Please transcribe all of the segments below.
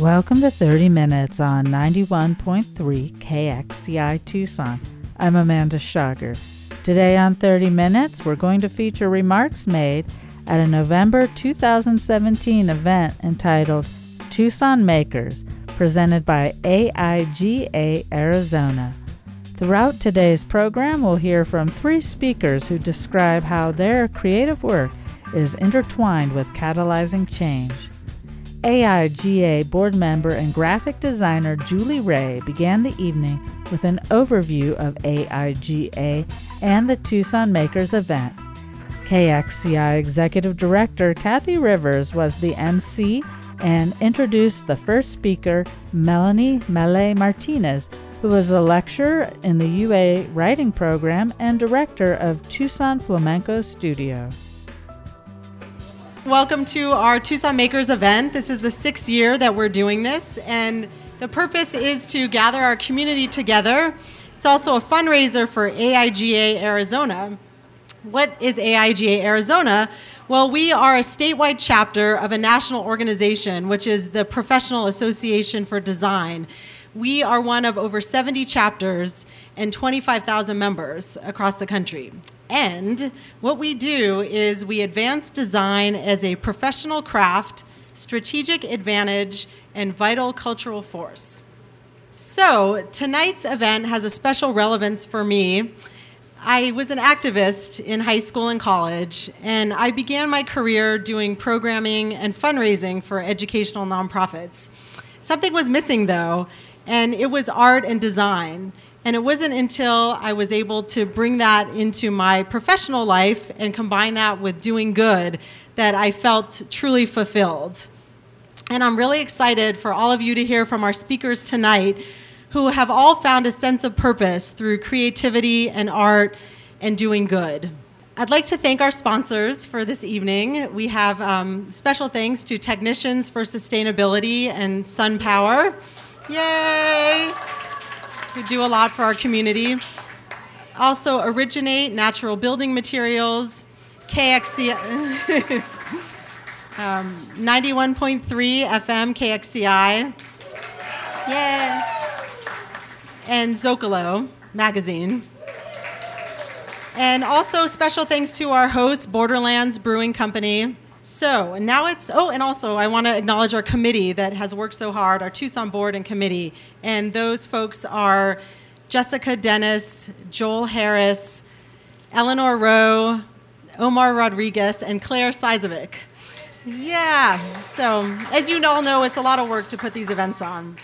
Welcome to 30 Minutes on 91.3 KXCI Tucson. I'm Amanda Schager. Today on 30 Minutes, we're going to feature remarks made at a November 2017 event entitled Tucson Makers, presented by AIGA Arizona. Throughout today's program, we'll hear from three speakers who describe how their creative work is intertwined with catalyzing change. AIGA board member and graphic designer Julie Ray began the evening with an overview of AIGA and the Tucson Makers event. KXCI Executive Director Kathy Rivers was the MC and introduced the first speaker, Melanie Mele Martinez, who was a lecturer in the UA writing program and director of Tucson Flamenco Studio. Welcome to our Tucson Makers event. This is the sixth year that we're doing this, and the purpose is to gather our community together. It's also a fundraiser for AIGA Arizona. What is AIGA Arizona? Well, we are a statewide chapter of a national organization, which is the Professional Association for Design. We are one of over 70 chapters and 25,000 members across the country. And what we do is we advance design as a professional craft, strategic advantage, and vital cultural force. So, tonight's event has a special relevance for me. I was an activist in high school and college, and I began my career doing programming and fundraising for educational nonprofits. Something was missing, though, and it was art and design. And it wasn't until I was able to bring that into my professional life and combine that with doing good that I felt truly fulfilled. And I'm really excited for all of you to hear from our speakers tonight who have all found a sense of purpose through creativity and art and doing good. I'd like to thank our sponsors for this evening. We have um, special thanks to Technicians for Sustainability and SunPower. Yay! Who do a lot for our community. Also, Originate Natural Building Materials, KXC, um, 91.3 FM KXCI. Yay! And Zocalo Magazine. And also, special thanks to our host, Borderlands Brewing Company. So now it's, oh, and also I want to acknowledge our committee that has worked so hard, our Tucson board and committee. And those folks are Jessica Dennis, Joel Harris, Eleanor Rowe, Omar Rodriguez, and Claire Sizovic. Yeah, so as you all know, it's a lot of work to put these events on.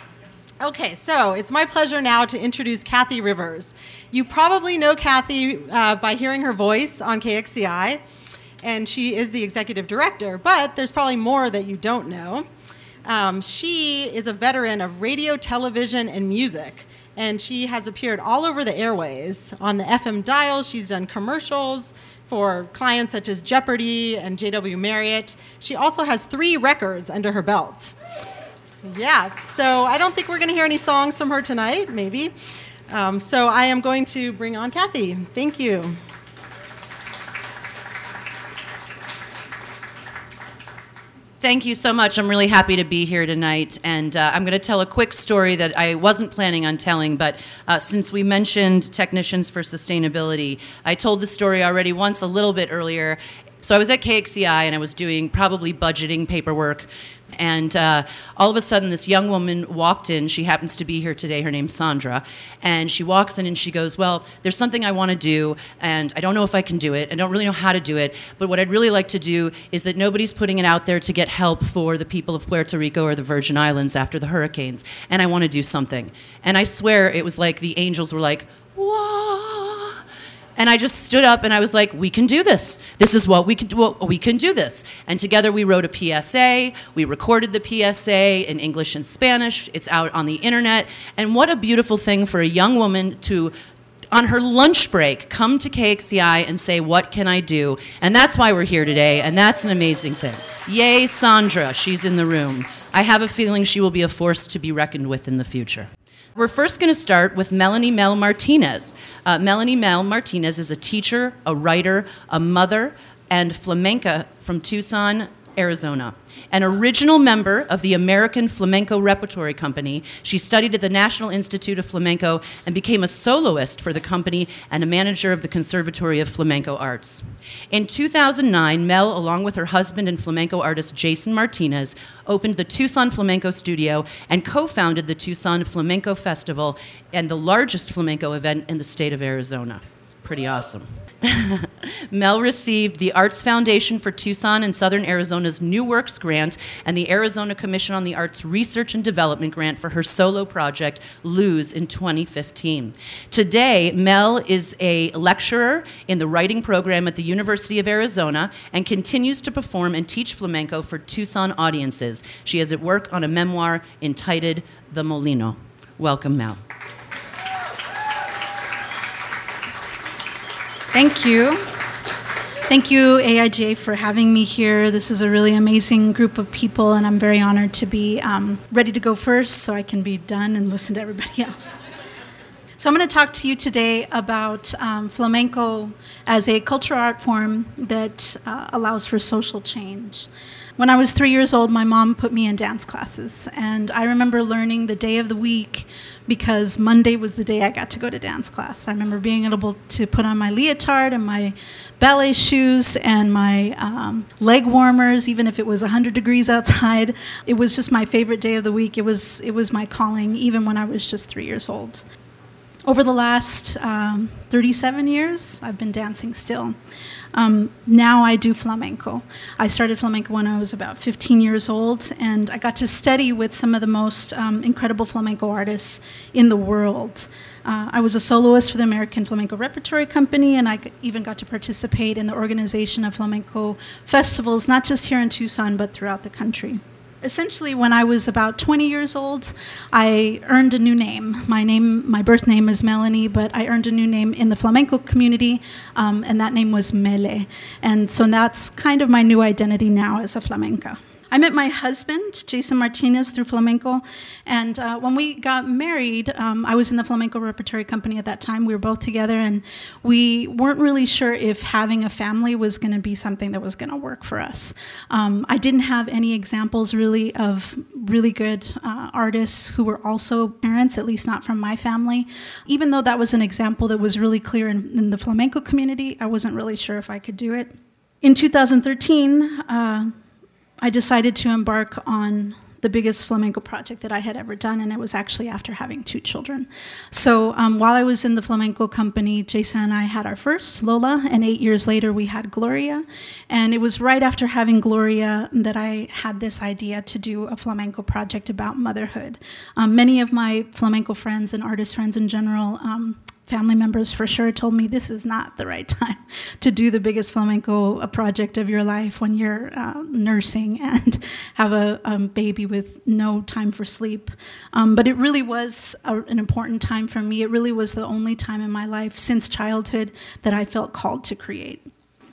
Okay, so it's my pleasure now to introduce Kathy Rivers. You probably know Kathy uh, by hearing her voice on KXCI and she is the executive director. But there's probably more that you don't know. Um, she is a veteran of radio, television, and music, and she has appeared all over the airways on the FM dials. She's done commercials for clients such as Jeopardy and JW Marriott. She also has three records under her belt. Yeah, so I don't think we're going to hear any songs from her tonight, maybe. Um, so I am going to bring on Kathy. Thank you. Thank you so much. I'm really happy to be here tonight. And uh, I'm going to tell a quick story that I wasn't planning on telling, but uh, since we mentioned Technicians for Sustainability, I told the story already once a little bit earlier. So I was at KXCI and I was doing probably budgeting paperwork. And uh, all of a sudden, this young woman walked in. She happens to be here today. Her name's Sandra. And she walks in and she goes, Well, there's something I want to do, and I don't know if I can do it. I don't really know how to do it. But what I'd really like to do is that nobody's putting it out there to get help for the people of Puerto Rico or the Virgin Islands after the hurricanes. And I want to do something. And I swear it was like the angels were like, and I just stood up and I was like, we can do this. This is what we can do. We can do this. And together we wrote a PSA. We recorded the PSA in English and Spanish. It's out on the internet. And what a beautiful thing for a young woman to on her lunch break, come to KXCI and say, What can I do? And that's why we're here today, and that's an amazing thing. Yay, Sandra, she's in the room. I have a feeling she will be a force to be reckoned with in the future. We're first going to start with Melanie Mel Martinez. Uh, Melanie Mel Martinez is a teacher, a writer, a mother, and flamenca from Tucson, Arizona. An original member of the American Flamenco Repertory Company, she studied at the National Institute of Flamenco and became a soloist for the company and a manager of the Conservatory of Flamenco Arts. In 2009, Mel, along with her husband and flamenco artist Jason Martinez, opened the Tucson Flamenco Studio and co founded the Tucson Flamenco Festival and the largest flamenco event in the state of Arizona. Pretty awesome. Mel received the Arts Foundation for Tucson and Southern Arizona's New Works Grant and the Arizona Commission on the Arts Research and Development Grant for her solo project, Luz, in 2015. Today, Mel is a lecturer in the writing program at the University of Arizona and continues to perform and teach flamenco for Tucson audiences. She is at work on a memoir entitled The Molino. Welcome, Mel. Thank you. Thank you, AIGA, for having me here. This is a really amazing group of people, and I'm very honored to be um, ready to go first so I can be done and listen to everybody else. So, I'm going to talk to you today about um, flamenco as a cultural art form that uh, allows for social change. When I was three years old, my mom put me in dance classes, and I remember learning the day of the week because Monday was the day I got to go to dance class. I remember being able to put on my leotard and my ballet shoes and my um, leg warmers, even if it was 100 degrees outside. It was just my favorite day of the week. It was, it was my calling, even when I was just three years old. Over the last um, 37 years, I've been dancing still. Um, now I do flamenco. I started flamenco when I was about 15 years old, and I got to study with some of the most um, incredible flamenco artists in the world. Uh, I was a soloist for the American Flamenco Repertory Company, and I even got to participate in the organization of flamenco festivals, not just here in Tucson, but throughout the country essentially when i was about 20 years old i earned a new name. My name my birth name is melanie but i earned a new name in the flamenco community um, and that name was mele. And so that's kind of my new identity now as a flamenca I met my husband, Jason Martinez, through flamenco. And uh, when we got married, um, I was in the flamenco repertory company at that time. We were both together, and we weren't really sure if having a family was going to be something that was going to work for us. Um, I didn't have any examples really of really good uh, artists who were also parents, at least not from my family. Even though that was an example that was really clear in, in the flamenco community, I wasn't really sure if I could do it. In 2013, uh, I decided to embark on the biggest flamenco project that I had ever done, and it was actually after having two children. So um, while I was in the flamenco company, Jason and I had our first, Lola, and eight years later we had Gloria. And it was right after having Gloria that I had this idea to do a flamenco project about motherhood. Um, many of my flamenco friends and artist friends in general um, family members for sure told me this is not the right time to do the biggest flamenco project of your life when you're uh, nursing and have a um, baby with no time for sleep. Um, but it really was a, an important time for me. It really was the only time in my life since childhood that I felt called to create.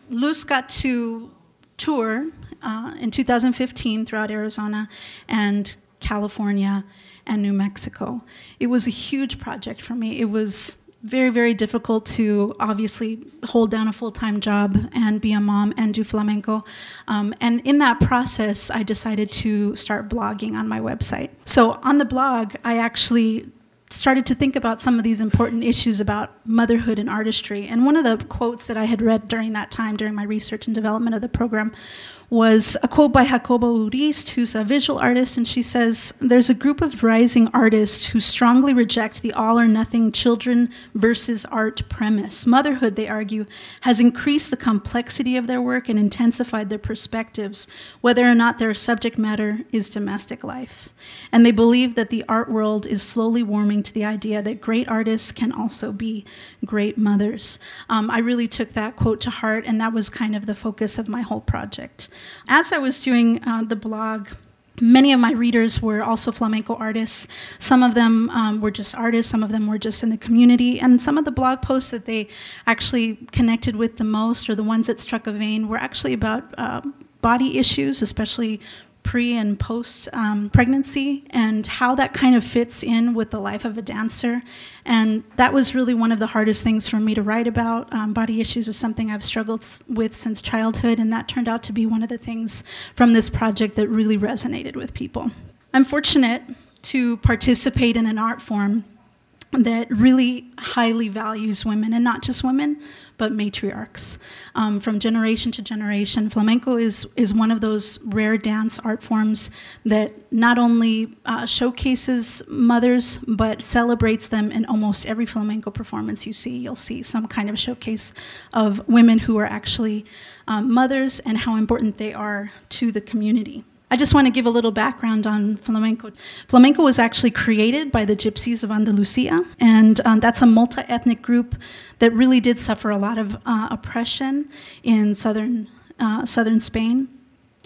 Luz got to tour uh, in 2015 throughout Arizona and California and New Mexico. It was a huge project for me. It was very, very difficult to obviously hold down a full time job and be a mom and do flamenco. Um, and in that process, I decided to start blogging on my website. So on the blog, I actually started to think about some of these important issues about motherhood and artistry. And one of the quotes that I had read during that time, during my research and development of the program, was a quote by Jacoba Urist, who's a visual artist, and she says, There's a group of rising artists who strongly reject the all or nothing children versus art premise. Motherhood, they argue, has increased the complexity of their work and intensified their perspectives, whether or not their subject matter is domestic life. And they believe that the art world is slowly warming to the idea that great artists can also be great mothers. Um, I really took that quote to heart, and that was kind of the focus of my whole project. As I was doing uh, the blog, many of my readers were also flamenco artists. Some of them um, were just artists, some of them were just in the community, and some of the blog posts that they actually connected with the most, or the ones that struck a vein, were actually about uh, body issues, especially pre and post um, pregnancy and how that kind of fits in with the life of a dancer. And that was really one of the hardest things for me to write about. Um, body issues is something I've struggled with since childhood, and that turned out to be one of the things from this project that really resonated with people. I'm fortunate to participate in an art form that really highly values women, and not just women, but matriarchs. Um, from generation to generation, flamenco is, is one of those rare dance art forms that not only uh, showcases mothers, but celebrates them in almost every flamenco performance you see. You'll see some kind of showcase of women who are actually um, mothers and how important they are to the community. I just want to give a little background on flamenco. Flamenco was actually created by the Gypsies of Andalusia, and um, that's a multi ethnic group that really did suffer a lot of uh, oppression in southern, uh, southern Spain.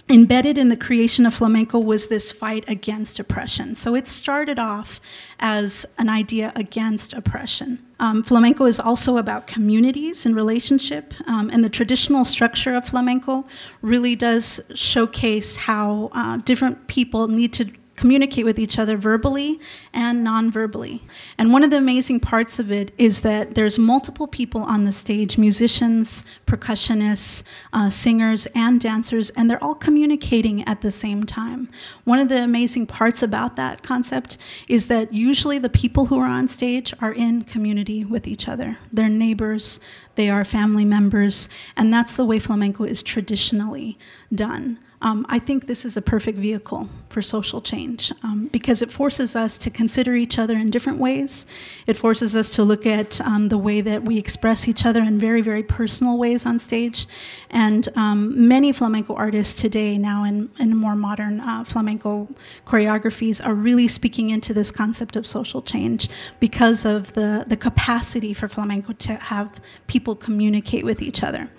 Embedded in the creation of flamenco was this fight against oppression. So it started off as an idea against oppression. Um, flamenco is also about communities and relationship, um, and the traditional structure of flamenco really does showcase how uh, different people need to communicate with each other verbally and non-verbally. And one of the amazing parts of it is that there's multiple people on the stage, musicians, percussionists, uh, singers, and dancers, and they're all communicating at the same time. One of the amazing parts about that concept is that usually the people who are on stage are in community with each other. They're neighbors, they are family members, and that's the way flamenco is traditionally done. Um, I think this is a perfect vehicle for social change um, because it forces us to consider each other in different ways. It forces us to look at um, the way that we express each other in very, very personal ways on stage. And um, many flamenco artists today, now in, in more modern uh, flamenco choreographies, are really speaking into this concept of social change because of the, the capacity for flamenco to have people communicate with each other.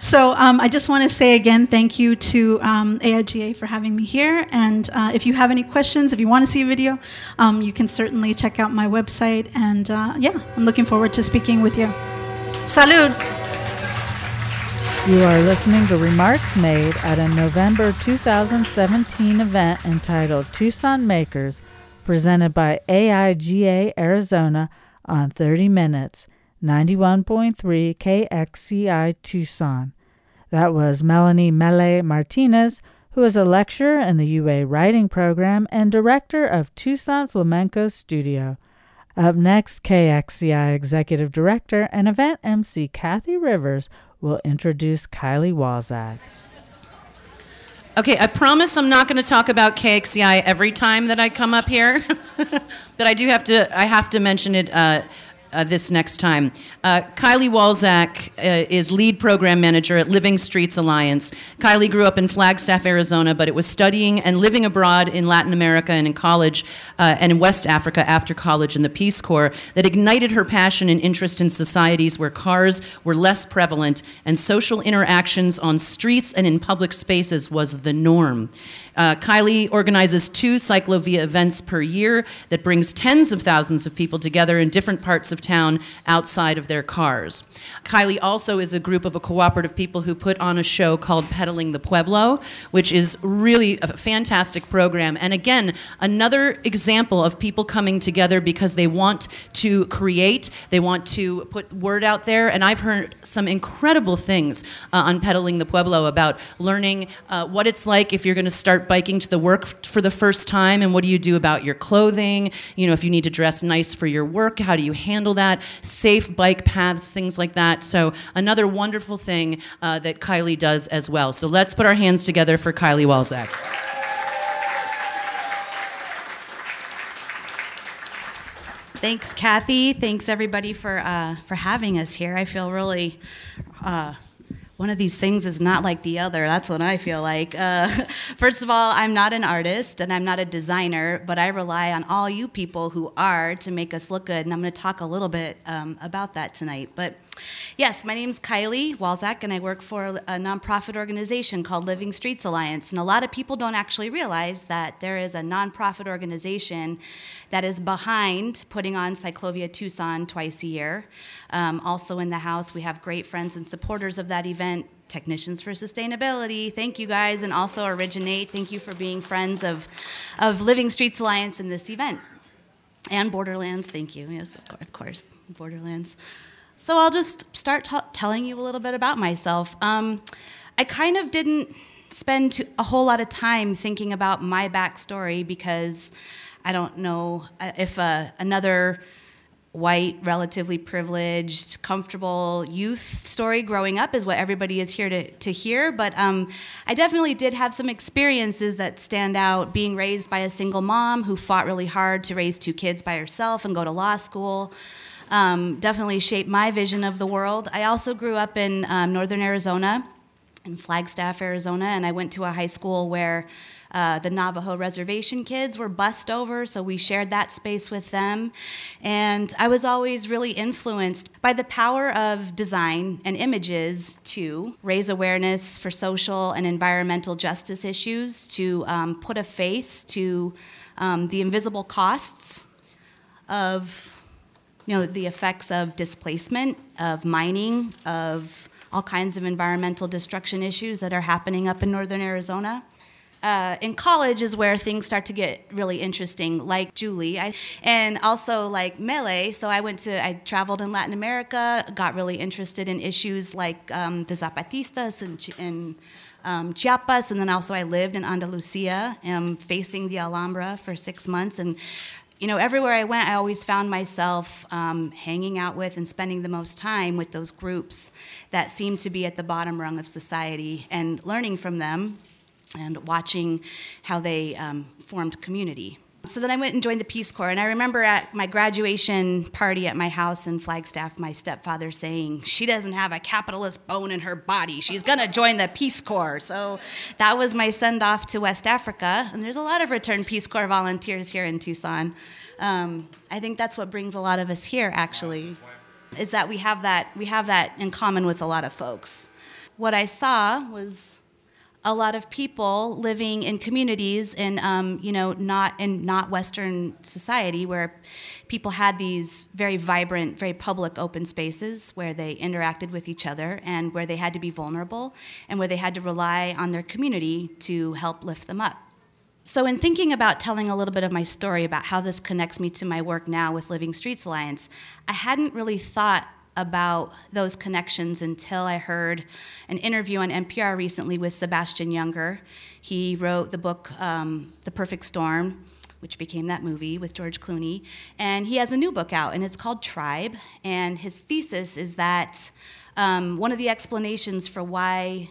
So um, I just want to say again, thank you to um, AIGA for having me here. And uh, if you have any questions, if you want to see a video, um, you can certainly check out my website. And uh, yeah, I'm looking forward to speaking with you. Salud! You are listening to remarks made at a November 2017 event entitled Tucson Makers, presented by AIGA Arizona on 30 Minutes, 91.3 KXCI Tucson. That was Melanie Mele Martinez, who is a lecturer in the UA writing program and director of Tucson Flamenco Studio. Up next, KXCI Executive Director and event MC Kathy Rivers will introduce Kylie Walzak. Okay, I promise I'm not going to talk about KXCI every time that I come up here, but I do have to. I have to mention it uh, uh, this next time. Uh, Kylie Walzak uh, is lead program manager at Living Streets Alliance. Kylie grew up in Flagstaff, Arizona, but it was studying and living abroad in Latin America and in college uh, and in West Africa after college in the Peace Corps that ignited her passion and interest in societies where cars were less prevalent and social interactions on streets and in public spaces was the norm. Uh, Kylie organizes two cyclovia events per year that brings tens of thousands of people together in different parts of town outside of their cars. Kylie also is a group of a cooperative people who put on a show called Pedaling the Pueblo, which is really a fantastic program. And again, another example of people coming together because they want to create, they want to put word out there. And I've heard some incredible things uh, on Pedaling the Pueblo about learning uh, what it's like if you're going to start biking to the work for the first time and what do you do about your clothing you know if you need to dress nice for your work how do you handle that safe bike paths things like that so another wonderful thing uh, that kylie does as well so let's put our hands together for kylie walzak Thanks, Kathy. Thanks everybody for uh, for having us here. I feel really uh, one of these things is not like the other. That's what I feel like. Uh, first of all, I'm not an artist and I'm not a designer, but I rely on all you people who are to make us look good. And I'm going to talk a little bit um, about that tonight. But yes, my name is Kylie Walzak, and I work for a nonprofit organization called Living Streets Alliance. And a lot of people don't actually realize that there is a nonprofit organization that is behind putting on Cyclovia Tucson twice a year. Um, also in the house, we have great friends and supporters of that event Technicians for Sustainability. Thank you guys, and also Originate. Thank you for being friends of, of Living Streets Alliance in this event. And Borderlands, thank you. Yes, of course, Borderlands. So I'll just start t- telling you a little bit about myself. Um, I kind of didn't spend a whole lot of time thinking about my backstory because I don't know uh, if uh, another white, relatively privileged, comfortable youth story growing up is what everybody is here to, to hear. But um, I definitely did have some experiences that stand out being raised by a single mom who fought really hard to raise two kids by herself and go to law school. Um, definitely shaped my vision of the world. I also grew up in um, northern Arizona, in Flagstaff, Arizona, and I went to a high school where uh, the Navajo reservation kids were bussed over, so we shared that space with them. And I was always really influenced by the power of design and images to raise awareness for social and environmental justice issues, to um, put a face to um, the invisible costs of you know the effects of displacement, of mining, of all kinds of environmental destruction issues that are happening up in northern Arizona. Uh, in college is where things start to get really interesting, like Julie, I, and also like Mele. So I went to, I traveled in Latin America, got really interested in issues like um, the Zapatistas and, and um, Chiapas, and then also I lived in Andalusia, um, facing the Alhambra for six months, and you know, everywhere I went, I always found myself um, hanging out with and spending the most time with those groups that seemed to be at the bottom rung of society and learning from them and watching how they um, formed community. So then I went and joined the Peace Corps. And I remember at my graduation party at my house in Flagstaff, my stepfather saying, She doesn't have a capitalist bone in her body. She's going to join the Peace Corps. So that was my send off to West Africa. And there's a lot of returned Peace Corps volunteers here in Tucson. Um, I think that's what brings a lot of us here, actually, is that we have that, we have that in common with a lot of folks. What I saw was a lot of people living in communities in um, you know not in not Western society where people had these very vibrant, very public open spaces where they interacted with each other and where they had to be vulnerable and where they had to rely on their community to help lift them up. So, in thinking about telling a little bit of my story about how this connects me to my work now with Living Streets Alliance, I hadn't really thought about those connections until I heard an interview on NPR recently with Sebastian Junger. He wrote the book um, The Perfect Storm, which became that movie with George Clooney. And he has a new book out, and it's called Tribe. And his thesis is that um, one of the explanations for why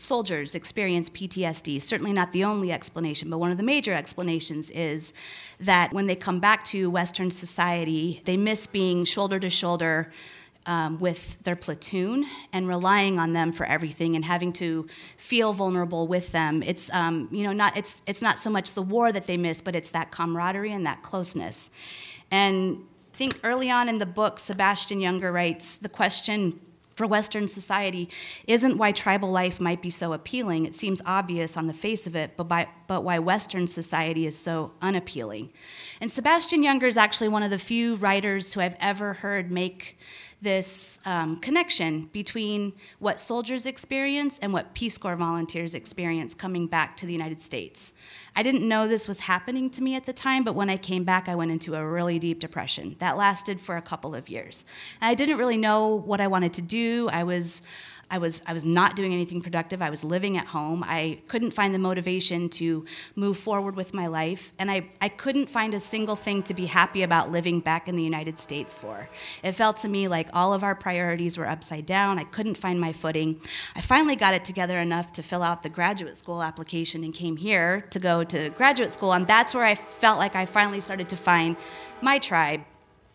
soldiers experience PTSD. Certainly not the only explanation, but one of the major explanations is that when they come back to Western society, they miss being shoulder to shoulder um, with their platoon and relying on them for everything and having to feel vulnerable with them. It's um, you know not it's it's not so much the war that they miss, but it's that camaraderie and that closeness. And I think early on in the book, Sebastian Junger writes the question for Western society isn't why tribal life might be so appealing. It seems obvious on the face of it, but, by, but why Western society is so unappealing. And Sebastian Junger is actually one of the few writers who I've ever heard make this um, connection between what soldiers experience and what Peace Corps volunteers experience coming back to the United States. I didn't know this was happening to me at the time, but when I came back, I went into a really deep depression that lasted for a couple of years. I didn't really know what I wanted to do. I was I was I was not doing anything productive. I was living at home. I couldn't find the motivation to move forward with my life, and I, I couldn't find a single thing to be happy about living back in the United States for. It felt to me like all of our priorities were upside down. I couldn't find my footing. I finally got it together enough to fill out the graduate school application and came here to go to graduate school, and that's where I felt like I finally started to find my tribe.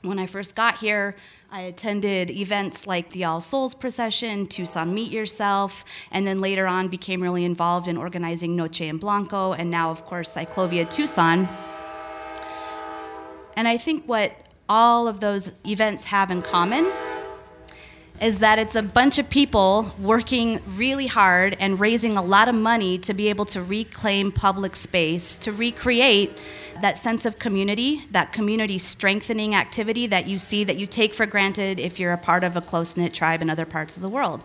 When I first got here, I attended events like the All Souls Procession, Tucson Meet Yourself, and then later on became really involved in organizing Noche en Blanco, and now, of course, Cyclovia Tucson. And I think what all of those events have in common is that it's a bunch of people working really hard and raising a lot of money to be able to reclaim public space, to recreate that sense of community, that community strengthening activity that you see that you take for granted if you're a part of a close knit tribe in other parts of the world.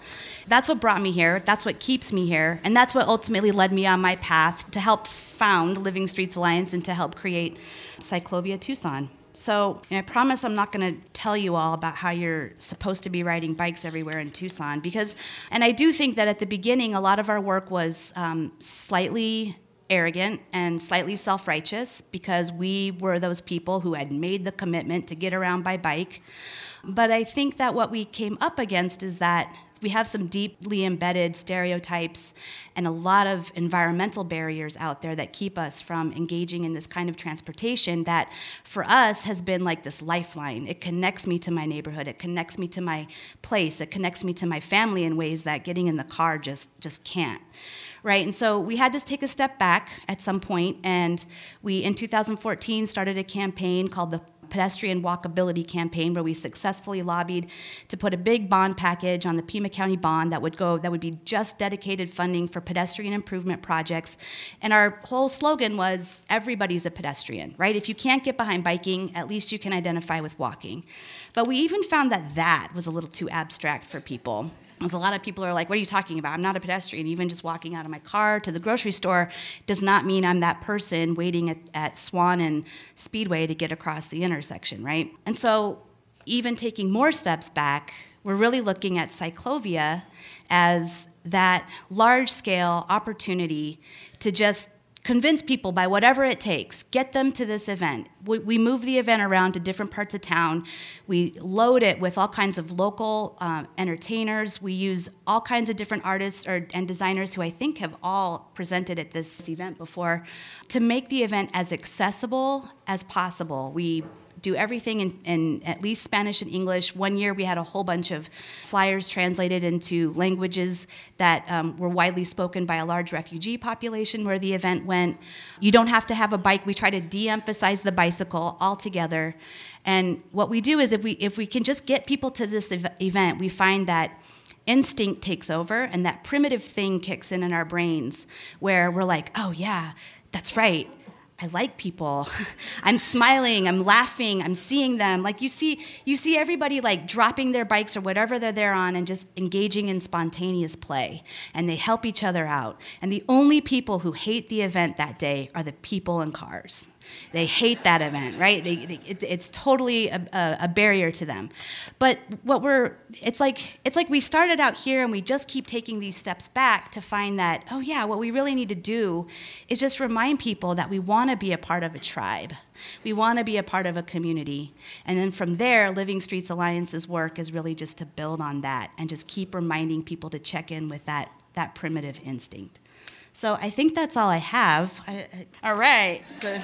That's what brought me here, that's what keeps me here, and that's what ultimately led me on my path to help found Living Streets Alliance and to help create Cyclovia Tucson. So I promise I'm not going to tell you all about how you're supposed to be riding bikes everywhere in Tucson because, and I do think that at the beginning, a lot of our work was um, slightly arrogant and slightly self righteous because we were those people who had made the commitment to get around by bike. But I think that what we came up against is that we have some deeply embedded stereotypes and a lot of environmental barriers out there that keep us from engaging in this kind of transportation that for us has been like this lifeline. It connects me to my neighborhood, it connects me to my place, it connects me to my family in ways that getting in the car just just can't right? And so we had to take a step back at some point, and we, in 2014, started a campaign called the pedestrian walkability campaign where we successfully lobbied to put a big bond package on the Pima County bond that would go that would be just dedicated funding for pedestrian improvement projects. And our whole slogan was everybody's a pedestrian, right? If you can't get behind biking, at least you can identify with walking. But we even found that that was a little too abstract for people. A lot of people are like, what are you talking about? I'm not a pedestrian. Even just walking out of my car to the grocery store does not mean I'm that person waiting at, at Swan and Speedway to get across the intersection, right? And so, even taking more steps back, we're really looking at cyclovia as that large scale opportunity to just convince people by whatever it takes, get them to this event. We, we, move the event around to different parts of town. We load it with all kinds of local uh, entertainers. We use all kinds of different artists or, and designers who I think have all presented at this event before to make the event as accessible as possible. We do everything in, in, at least Spanish and English. One year we had a whole bunch of flyers translated into languages that um, were widely spoken by a large refugee population where the event went. You don't have to have a bike. We try to de emphasize the bicycle altogether. And what we do is if we, if we can just get people to this ev- event, we find that instinct takes over and that primitive thing kicks in in our brains where we're like, oh, yeah, that's right I like people. I'm smiling, I'm laughing, I'm seeing them. Like you see you see everybody like dropping their bikes or whatever they're there on and just engaging in spontaneous play and they help each other out. And the only people who hate the event that day are the people in cars. They hate that event, right? They, they, it, it's totally a, a, barrier to them. But what we're, it's like, it's like we started out here and we just keep taking these steps back to find that, oh yeah, what we really need to do is just remind people that we want to be a part of a tribe. We want to be a part of a community. And then from there, Living Streets Alliance's work is really just to build on that and just keep reminding people to check in with that, that primitive instinct. So I think that's all I have. I, I, all right. So.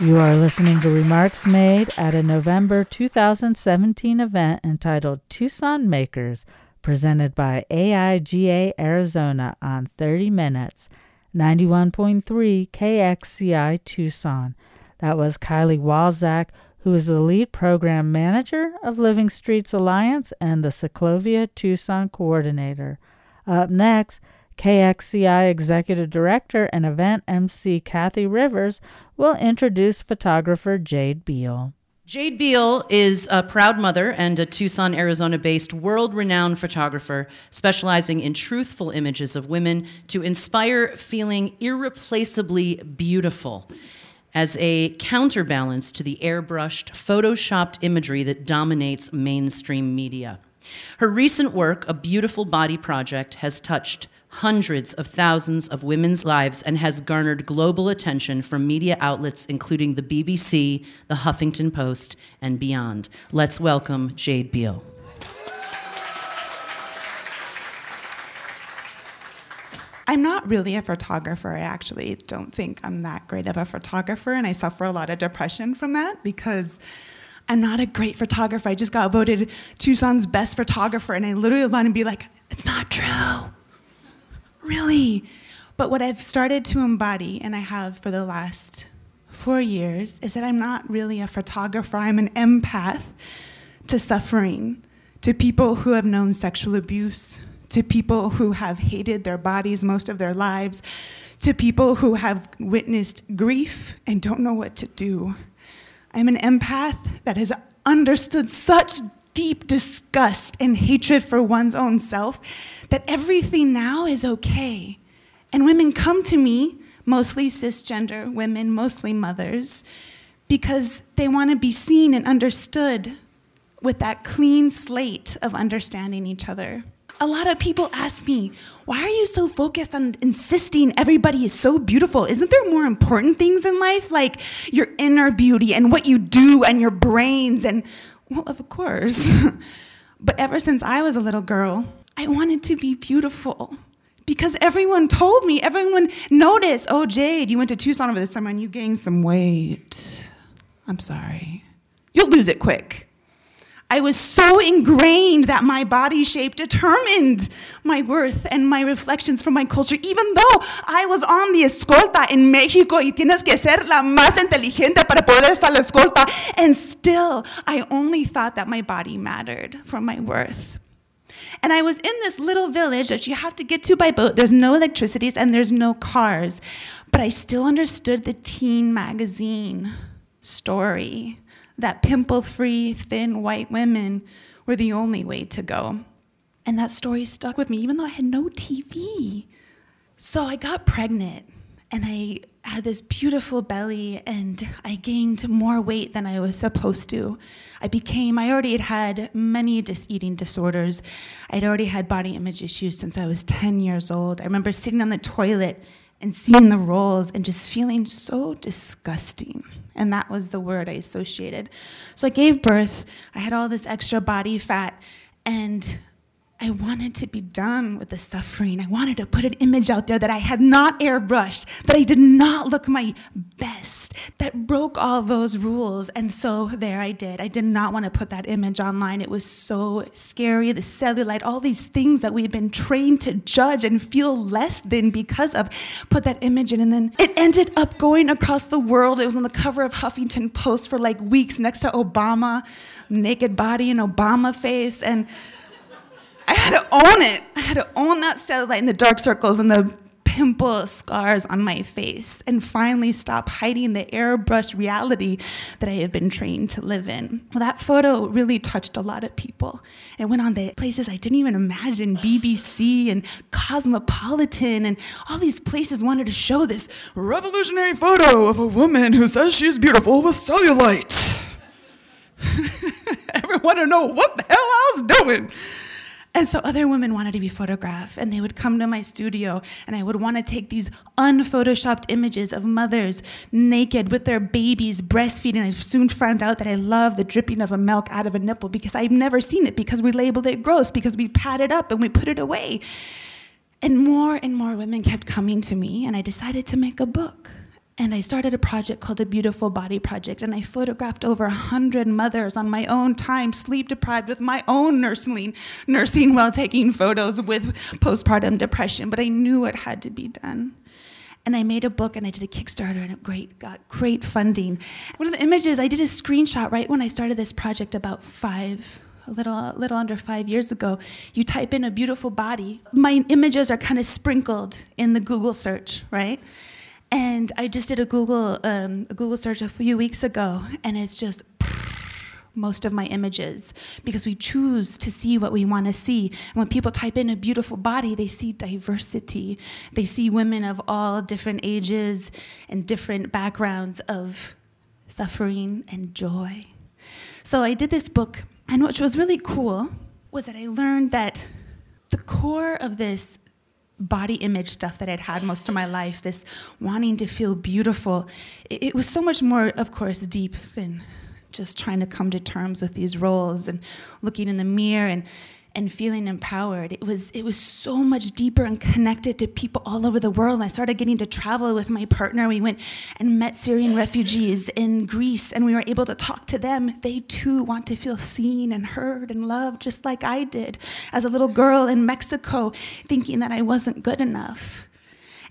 You are listening to remarks made at a November 2017 event entitled Tucson Makers, presented by AIGA Arizona on 30 Minutes, 91.3 KXCI Tucson. That was Kylie Walzak, who is the lead program manager of Living Streets Alliance and the Cyclovia Tucson coordinator. Up next, KXCI Executive Director and Event MC Kathy Rivers will introduce photographer Jade Beall. Jade Beall is a proud mother and a Tucson, Arizona based world renowned photographer specializing in truthful images of women to inspire feeling irreplaceably beautiful as a counterbalance to the airbrushed, photoshopped imagery that dominates mainstream media. Her recent work, A Beautiful Body Project, has touched hundreds of thousands of women's lives and has garnered global attention from media outlets including the BBC, the Huffington Post, and beyond. Let's welcome Jade Beall. I'm not really a photographer. I actually don't think I'm that great of a photographer, and I suffer a lot of depression from that because I'm not a great photographer. I just got voted Tucson's best photographer, and I literally want to be like, it's not true. Really? But what I've started to embody, and I have for the last four years, is that I'm not really a photographer. I'm an empath to suffering, to people who have known sexual abuse, to people who have hated their bodies most of their lives, to people who have witnessed grief and don't know what to do. I'm an empath that has understood such deep disgust and hatred for one's own self that everything now is okay. And women come to me, mostly cisgender women, mostly mothers, because they want to be seen and understood with that clean slate of understanding each other. A lot of people ask me, why are you so focused on insisting everybody is so beautiful? Isn't there more important things in life, like your inner beauty and what you do and your brains? And, well, of course. but ever since I was a little girl, I wanted to be beautiful because everyone told me, everyone noticed, oh, Jade, you went to Tucson over the summer and you gained some weight. I'm sorry. You'll lose it quick. I was so ingrained that my body shape determined my worth and my reflections from my culture, even though I was on the escolta in Mexico y tienes que ser la más inteligente para poder estar la escolta. And still, I only thought that my body mattered for my worth. And I was in this little village that you have to get to by boat. There's no electricities and there's no cars. But I still understood the teen magazine story that pimple free, thin white women were the only way to go. And that story stuck with me, even though I had no TV. So I got pregnant and I had this beautiful belly and I gained more weight than I was supposed to. I became, I already had had many dis- eating disorders. I'd already had body image issues since I was 10 years old. I remember sitting on the toilet and seeing the rolls and just feeling so disgusting. And that was the word I associated. So I gave birth. I had all this extra body fat. And I wanted to be done with the suffering. I wanted to put an image out there that I had not airbrushed, that I did not look my best, that broke all those rules. And so there I did. I did not want to put that image online. It was so scary. The cellulite, all these things that we've been trained to judge and feel less than because of, put that image in. And then it ended up going across the world. It was on the cover of Huffington Post for like weeks next to Obama, naked body and Obama face. And had to own it. I had to own that cellulite and the dark circles and the pimple scars on my face and finally stop hiding the airbrushed reality that I have been trained to live in. Well, that photo really touched a lot of people. It went on the places I didn't even imagine BBC and Cosmopolitan and all these places wanted to show this revolutionary photo of a woman who says she's beautiful with cellulite. Everyone to know what the hell I was doing. And so other women wanted to be photographed, and they would come to my studio, and I would want to take these unphotoshopped images of mothers naked with their babies breastfeeding. I soon found out that I love the dripping of a milk out of a nipple because I've never seen it because we labeled it gross, because we it up and we put it away. And more and more women kept coming to me, and I decided to make a book. And I started a project called the Beautiful Body Project, and I photographed over 100 mothers on my own time, sleep deprived with my own nursing, nursing while taking photos with postpartum depression. But I knew it had to be done. And I made a book and I did a Kickstarter and it great, got great funding. One of the images, I did a screenshot right when I started this project about five, a little, a little under five years ago. You type in a beautiful body. My images are kind of sprinkled in the Google search, right? And I just did a Google um, a Google search a few weeks ago, and it's just most of my images because we choose to see what we want to see. And when people type in a beautiful body, they see diversity. They see women of all different ages and different backgrounds of suffering and joy. So I did this book, and what was really cool was that I learned that the core of this body image stuff that I'd had most of my life, this wanting to feel beautiful, it, it, was so much more, of course, deep than just trying to come to terms with these roles and looking in the mirror and and feeling empowered. It was it was so much deeper and connected to people all over the world. And I started getting to travel with my partner. We went and met Syrian refugees in Greece, and we were able to talk to them. They too want to feel seen and heard and loved, just like I did as a little girl in Mexico, thinking that I wasn't good enough.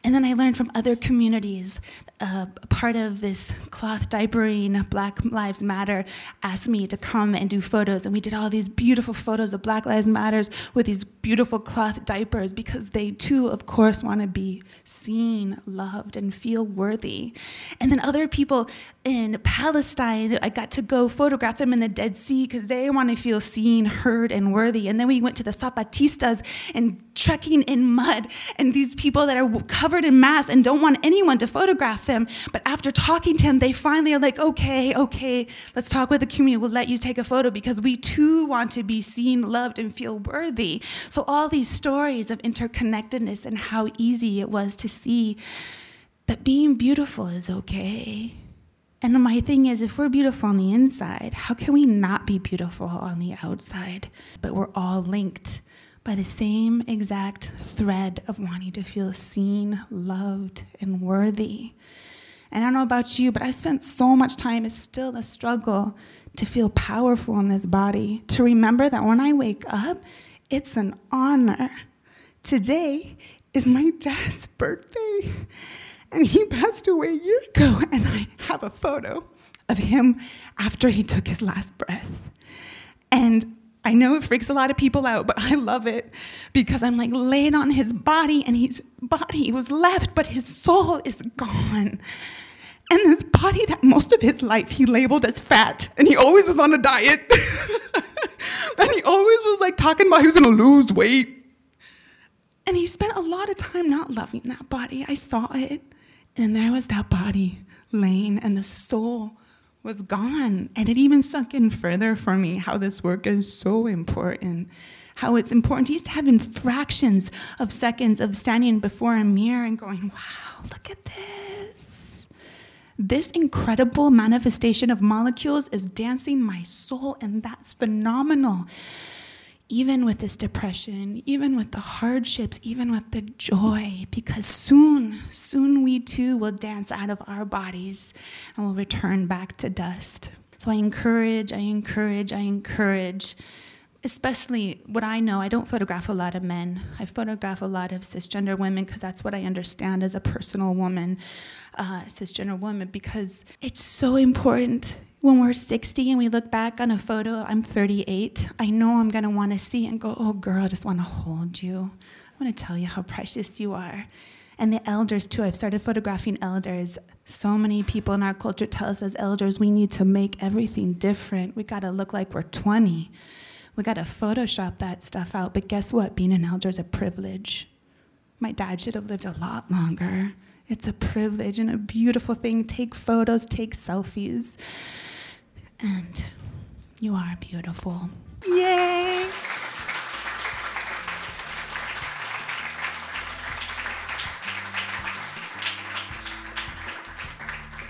And then I learned from other communities. Uh, part of this cloth diapering Black Lives Matter asked me to come and do photos, and we did all these beautiful photos of Black Lives Matters with these beautiful cloth diapers because they too, of course, want to be seen, loved, and feel worthy. And then other people in Palestine, I got to go photograph them in the Dead Sea because they want to feel seen, heard, and worthy. And then we went to the Zapatistas and trekking in mud, and these people that are covered in masks and don't want anyone to photograph them. But after talking to them, they finally are like, okay, okay, let's talk with the community. We'll let you take a photo because we too want to be seen, loved, and feel worthy. So, all these stories of interconnectedness and how easy it was to see that being beautiful is okay. And my thing is, if we're beautiful on the inside, how can we not be beautiful on the outside? But we're all linked by the same exact thread of wanting to feel seen, loved, and worthy. And I don't know about you, but I've spent so much time, it's still a struggle to feel powerful in this body, to remember that when I wake up, it's an honor. Today is my dad's birthday, and he passed away a year ago, and I have a photo of him after he took his last breath. And I know it freaks a lot of people out, but I love it because I'm like laying on his body and his body was left, but his soul is gone. And this body that most of his life he labeled as fat, and he always was on a diet. and he always was like talking about he was gonna lose weight. And he spent a lot of time not loving that body. I saw it. And there was that body laying, and the soul was gone. And it even sunk in further for me how this work is so important. How it's important. Used to have in fractions of seconds of standing before a mirror and going, wow, look at this. This incredible manifestation of molecules is dancing my soul, and that's phenomenal even with this depression, even with the hardships, even with the joy, because soon, soon we too will dance out of our bodies and will return back to dust. So I encourage, I encourage, I encourage, especially what I know. I don't photograph a lot of men, I photograph a lot of cisgender women because that's what I understand as a personal woman, uh, cisgender woman, because it's so important when we're 60 and we look back on a photo, I'm 38, I know I'm want to see and go, oh, girl, I just want to hold you. I want to tell you how precious you are. And the elders, too. I've started photographing elders. So many people in our culture tell us as elders, we need to make everything different. We got to look like we're 20. We got to Photoshop that stuff out. But guess what? Being an elder is a privilege. My dad should have lived a lot longer. It's a privilege and a beautiful thing. Take photos, take selfies. And you are beautiful. Yay!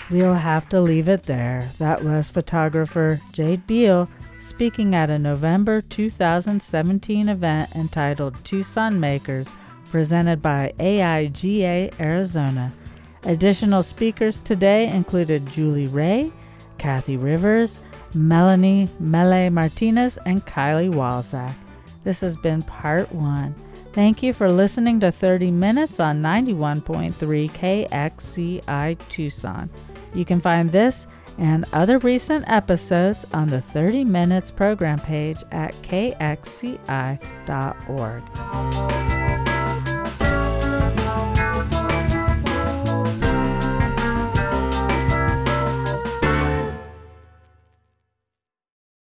We'll have to leave it there. That was photographer Jade Beall speaking at a November 2017 event entitled Tucson Makers, presented by AIGA Arizona. Additional speakers today included Julie Ray, Kathy Rivers, Melanie Mele Martinez, and Kylie Walzak. This has been part one. Thank you for listening to 30 Minutes on 91.3 KXCI Tucson. You can find this and other recent episodes on the 30 Minutes program page at kxci.org.